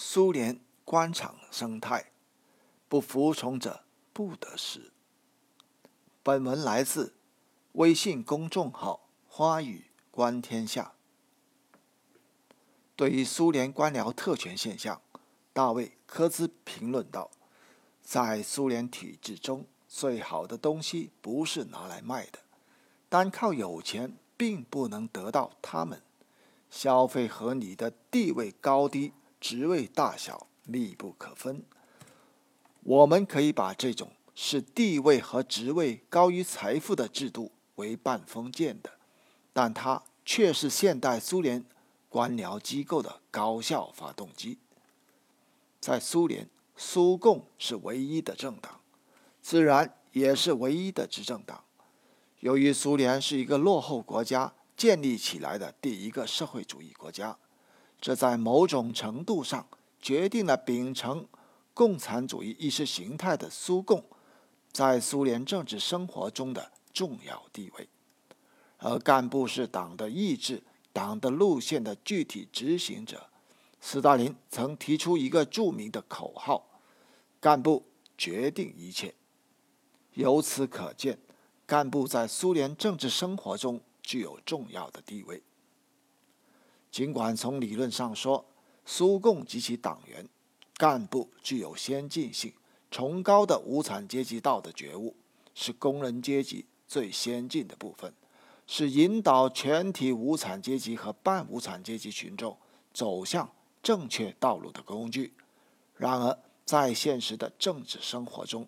苏联官场生态，不服从者不得食。本文来自微信公众号“花语观天下”。对于苏联官僚特权现象，大卫·科兹评论道：“在苏联体制中，最好的东西不是拿来卖的，单靠有钱并不能得到它们。消费和你的地位高低。”职位大小密不可分。我们可以把这种视地位和职位高于财富的制度为半封建的，但它却是现代苏联官僚机构的高效发动机。在苏联，苏共是唯一的政党，自然也是唯一的执政党。由于苏联是一个落后国家建立起来的第一个社会主义国家。这在某种程度上决定了秉承共产主义意识形态的苏共在苏联政治生活中的重要地位，而干部是党的意志、党的路线的具体执行者。斯大林曾提出一个著名的口号：“干部决定一切。”由此可见，干部在苏联政治生活中具有重要的地位。尽管从理论上说，苏共及其党员干部具有先进性、崇高的无产阶级道德觉悟，是工人阶级最先进的部分，是引导全体无产阶级和半无产阶级群众走向正确道路的工具。然而，在现实的政治生活中，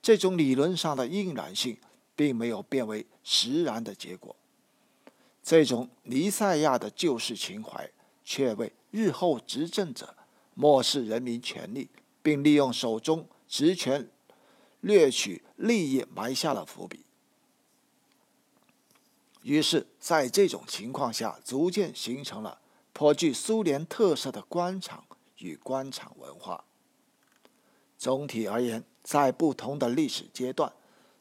这种理论上的应然性并没有变为实然的结果。这种尼塞亚的救世情怀，却为日后执政者漠视人民权利，并利用手中职权掠取利益埋下了伏笔。于是，在这种情况下，逐渐形成了颇具苏联特色的官场与官场文化。总体而言，在不同的历史阶段，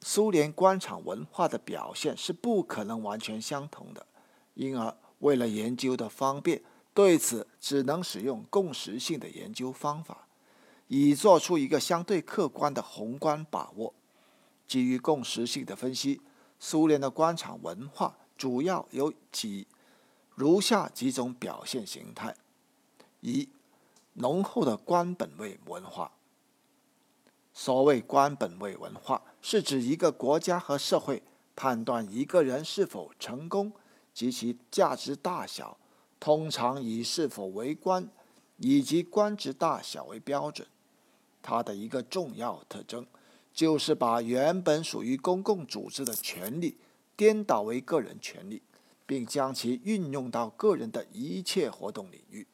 苏联官场文化的表现是不可能完全相同的。因而，为了研究的方便，对此只能使用共识性的研究方法，以做出一个相对客观的宏观把握。基于共识性的分析，苏联的官场文化主要有几如下几种表现形态：一、浓厚的官本位文化。所谓官本位文化，是指一个国家和社会判断一个人是否成功。及其价值大小，通常以是否为官以及官职大小为标准。它的一个重要特征，就是把原本属于公共组织的权利颠倒为个人权利，并将其运用到个人的一切活动领域。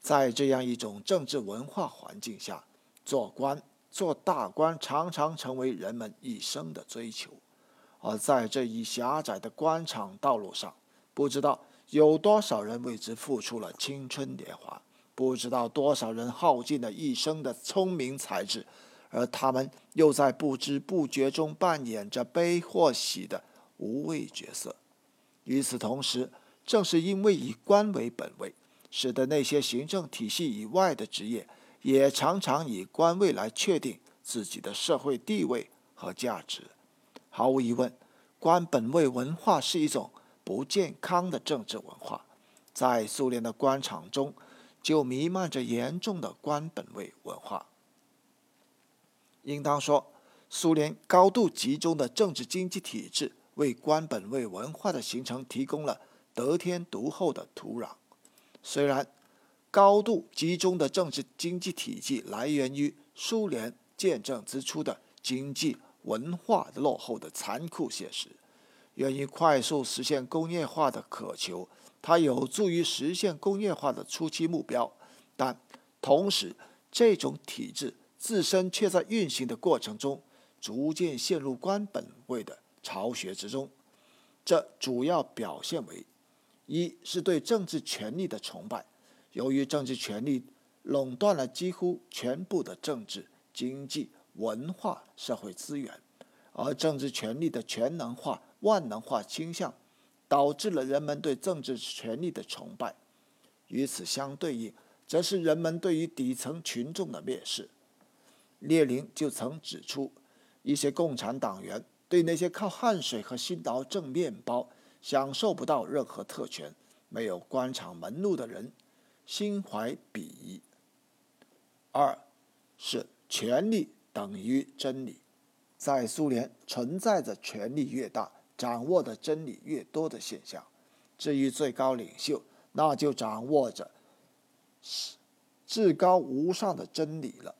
在这样一种政治文化环境下，做官、做大官常常成为人们一生的追求。而在这一狭窄的官场道路上，不知道有多少人为之付出了青春年华，不知道多少人耗尽了一生的聪明才智，而他们又在不知不觉中扮演着悲或喜的无谓角色。与此同时，正是因为以官为本位，使得那些行政体系以外的职业也常常以官位来确定自己的社会地位和价值。毫无疑问，官本位文化是一种。不健康的政治文化，在苏联的官场中就弥漫着严重的官本位文化。应当说，苏联高度集中的政治经济体制为官本位文化的形成提供了得天独厚的土壤。虽然高度集中的政治经济体系来源于苏联建政之初的经济文化的落后的残酷现实。源于快速实现工业化的渴求，它有助于实现工业化的初期目标，但同时，这种体制自身却在运行的过程中逐渐陷入官本位的巢穴之中。这主要表现为：一是对政治权力的崇拜，由于政治权力垄断了几乎全部的政治、经济、文化、社会资源，而政治权力的全能化。万能化倾向导致了人们对政治权力的崇拜。与此相对应，则是人们对于底层群众的蔑视。列宁就曾指出，一些共产党员对那些靠汗水和辛劳挣面包、享受不到任何特权、没有官场门路的人心怀鄙夷。二，是权力等于真理，在苏联存在着权力越大，掌握的真理越多的现象。至于最高领袖，那就掌握着至高无上的真理了。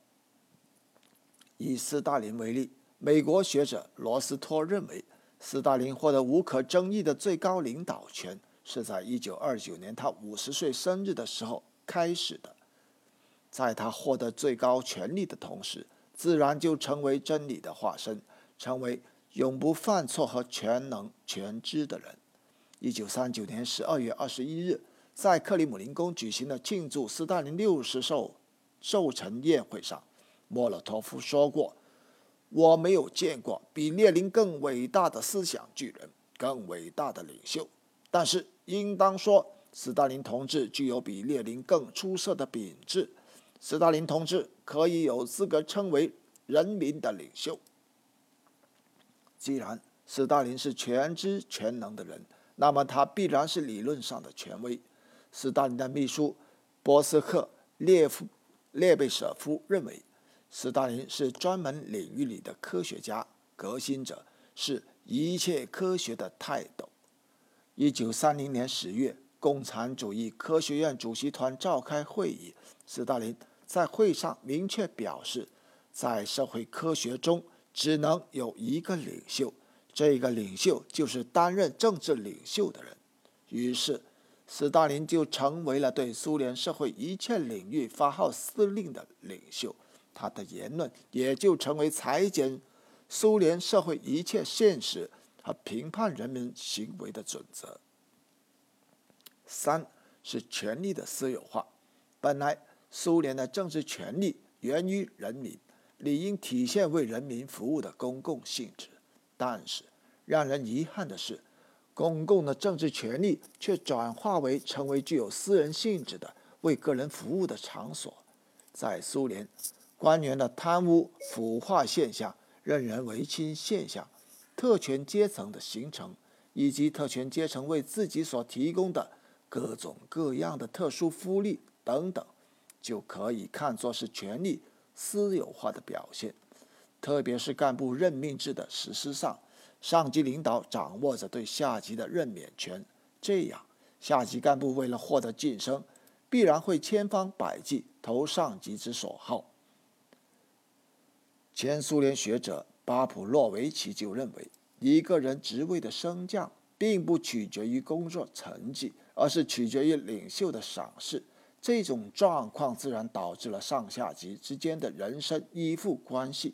以斯大林为例，美国学者罗斯托认为，斯大林获得无可争议的最高领导权是在1929年他五十岁生日的时候开始的。在他获得最高权力的同时，自然就成为真理的化身，成为永不犯错和全能全知的人。1939年12月21日，在克里姆林宫举行的庆祝斯大林六十寿寿辰宴会上。莫洛托夫说过：“我没有见过比列宁更伟大的思想巨人，更伟大的领袖。但是，应当说，斯大林同志具有比列宁更出色的品质。斯大林同志可以有资格称为人民的领袖。既然斯大林是全知全能的人，那么他必然是理论上的权威。”斯大林的秘书波斯克列夫列贝舍夫认为。斯大林是专门领域里的科学家、革新者，是一切科学的泰斗。一九三零年十月，共产主义科学院主席团召开会议，斯大林在会上明确表示，在社会科学中只能有一个领袖，这个领袖就是担任政治领袖的人。于是，斯大林就成为了对苏联社会一切领域发号施令的领袖。他的言论也就成为裁剪苏联社会一切现实和评判人民行为的准则。三是权力的私有化。本来苏联的政治权力源于人民，理应体现为人民服务的公共性质。但是让人遗憾的是，公共的政治权力却转化为成为具有私人性质的为个人服务的场所。在苏联。官员的贪污腐化现象、任人唯亲现象、特权阶层的形成，以及特权阶层为自己所提供的各种各样的特殊福利等等，就可以看作是权力私有化的表现。特别是干部任命制的实施上，上级领导掌握着对下级的任免权，这样下级干部为了获得晋升，必然会千方百计投上级之所好。前苏联学者巴普洛维奇就认为，一个人职位的升降并不取决于工作成绩，而是取决于领袖的赏识。这种状况自然导致了上下级之间的人身依附关系。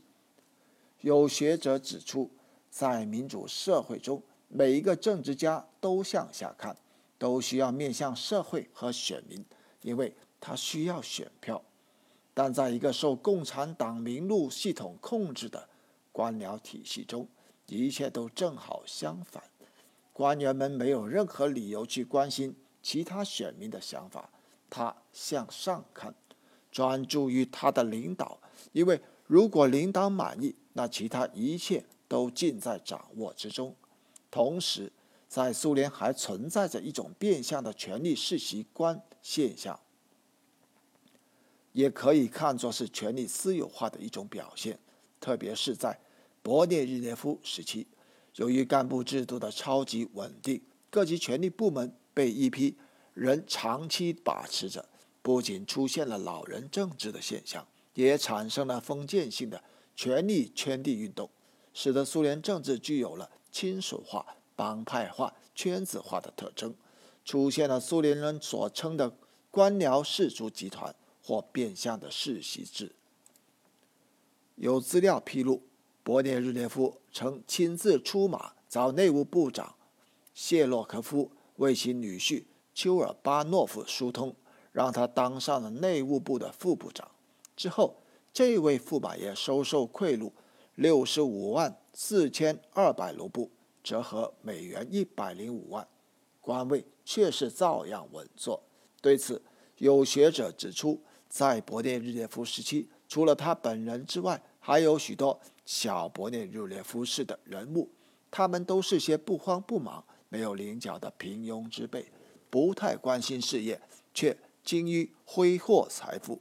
有学者指出，在民主社会中，每一个政治家都向下看，都需要面向社会和选民，因为他需要选票。但在一个受共产党名录系统控制的官僚体系中，一切都正好相反。官员们没有任何理由去关心其他选民的想法。他向上看，专注于他的领导，因为如果领导满意，那其他一切都尽在掌握之中。同时，在苏联还存在着一种变相的权力世袭观现象。也可以看作是权力私有化的一种表现，特别是在勃列日涅夫时期，由于干部制度的超级稳定，各级权力部门被一批人长期把持着，不仅出现了老人政治的现象，也产生了封建性的权力圈地运动，使得苏联政治具有了亲属化、帮派化、圈子化的特征，出现了苏联人所称的官僚氏族集团。或变相的世袭制。有资料披露，勃列日涅夫曾亲自出马找内务部长谢洛科夫为其女婿丘尔巴诺夫疏通，让他当上了内务部的副部长。之后，这位驸马爷收受贿赂六十五万四千二百卢布，折合美元一百零五万，官位却是照样稳坐。对此，有学者指出，在勃列日涅夫时期，除了他本人之外，还有许多小勃列日涅夫式的人物，他们都是些不慌不忙、没有棱角的平庸之辈，不太关心事业，却精于挥霍财富。